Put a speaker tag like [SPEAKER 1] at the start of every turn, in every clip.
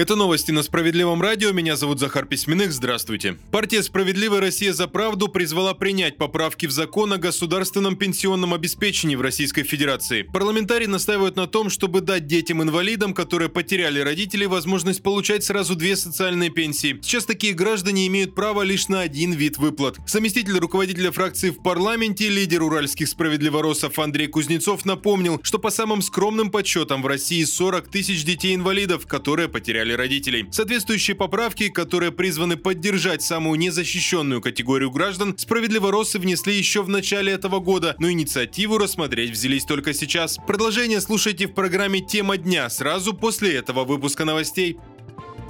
[SPEAKER 1] Это новости на Справедливом радио. Меня зовут Захар Письменных. Здравствуйте. Партия «Справедливая Россия за правду» призвала принять поправки в закон о государственном пенсионном обеспечении в Российской Федерации. Парламентарии настаивают на том, чтобы дать детям-инвалидам, которые потеряли родителей, возможность получать сразу две социальные пенсии. Сейчас такие граждане имеют право лишь на один вид выплат. Заместитель руководителя фракции в парламенте, лидер уральских справедливоросов Андрей Кузнецов напомнил, что по самым скромным подсчетам в России 40 тысяч детей-инвалидов, которые потеряли потеряли родителей. Соответствующие поправки, которые призваны поддержать самую незащищенную категорию граждан, справедливо Россы внесли еще в начале этого года, но инициативу рассмотреть взялись только сейчас. Продолжение слушайте в программе «Тема дня» сразу после этого выпуска новостей.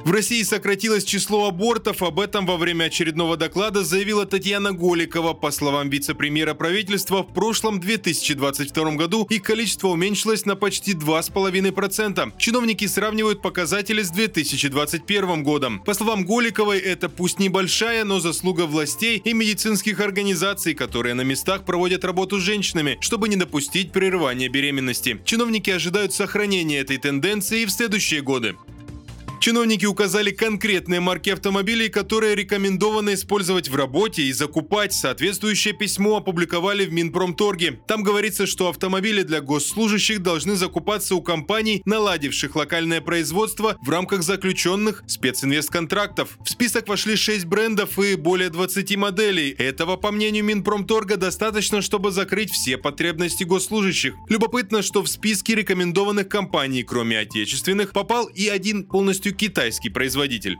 [SPEAKER 1] В России сократилось число абортов. Об этом во время очередного доклада заявила Татьяна Голикова. По словам вице-премьера правительства, в прошлом 2022 году их количество уменьшилось на почти 2,5%. Чиновники сравнивают показатели с 2021 годом. По словам Голиковой, это пусть небольшая, но заслуга властей и медицинских организаций, которые на местах проводят работу с женщинами, чтобы не допустить прерывания беременности. Чиновники ожидают сохранения этой тенденции и в следующие годы. Чиновники указали конкретные марки автомобилей, которые рекомендовано использовать в работе и закупать. Соответствующее письмо опубликовали в Минпромторге. Там говорится, что автомобили для госслужащих должны закупаться у компаний, наладивших локальное производство в рамках заключенных специнвестконтрактов. В список вошли 6 брендов и более 20 моделей. Этого, по мнению Минпромторга, достаточно, чтобы закрыть все потребности госслужащих. Любопытно, что в списке рекомендованных компаний, кроме отечественных, попал и один полностью полностью китайский производитель.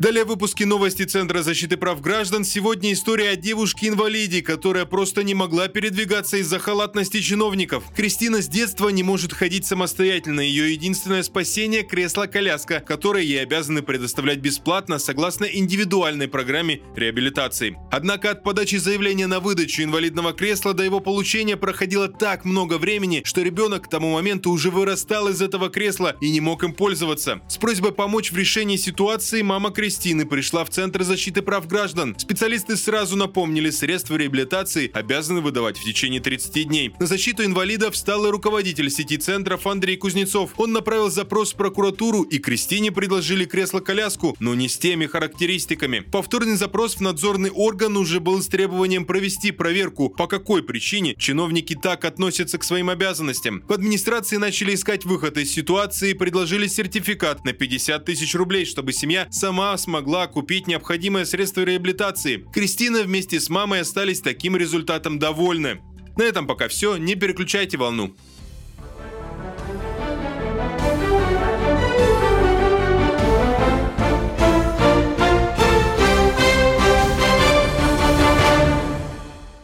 [SPEAKER 1] Далее в выпуске новости Центра защиты прав граждан. Сегодня история о девушке-инвалиде, которая просто не могла передвигаться из-за халатности чиновников. Кристина с детства не может ходить самостоятельно. Ее единственное спасение – кресло-коляска, которое ей обязаны предоставлять бесплатно согласно индивидуальной программе реабилитации. Однако от подачи заявления на выдачу инвалидного кресла до его получения проходило так много времени, что ребенок к тому моменту уже вырастал из этого кресла и не мог им пользоваться. С просьбой помочь в решении ситуации мама Кристины Кристины пришла в Центр защиты прав граждан. Специалисты сразу напомнили, средства реабилитации обязаны выдавать в течение 30 дней. На защиту инвалидов стал и руководитель сети центров Андрей Кузнецов. Он направил запрос в прокуратуру, и Кристине предложили кресло-коляску, но не с теми характеристиками. Повторный запрос в надзорный орган уже был с требованием провести проверку, по какой причине чиновники так относятся к своим обязанностям. В администрации начали искать выход из ситуации и предложили сертификат на 50 тысяч рублей, чтобы семья смогла купить необходимое средство реабилитации. Кристина вместе с мамой остались таким результатом довольны. На этом пока все, не переключайте волну.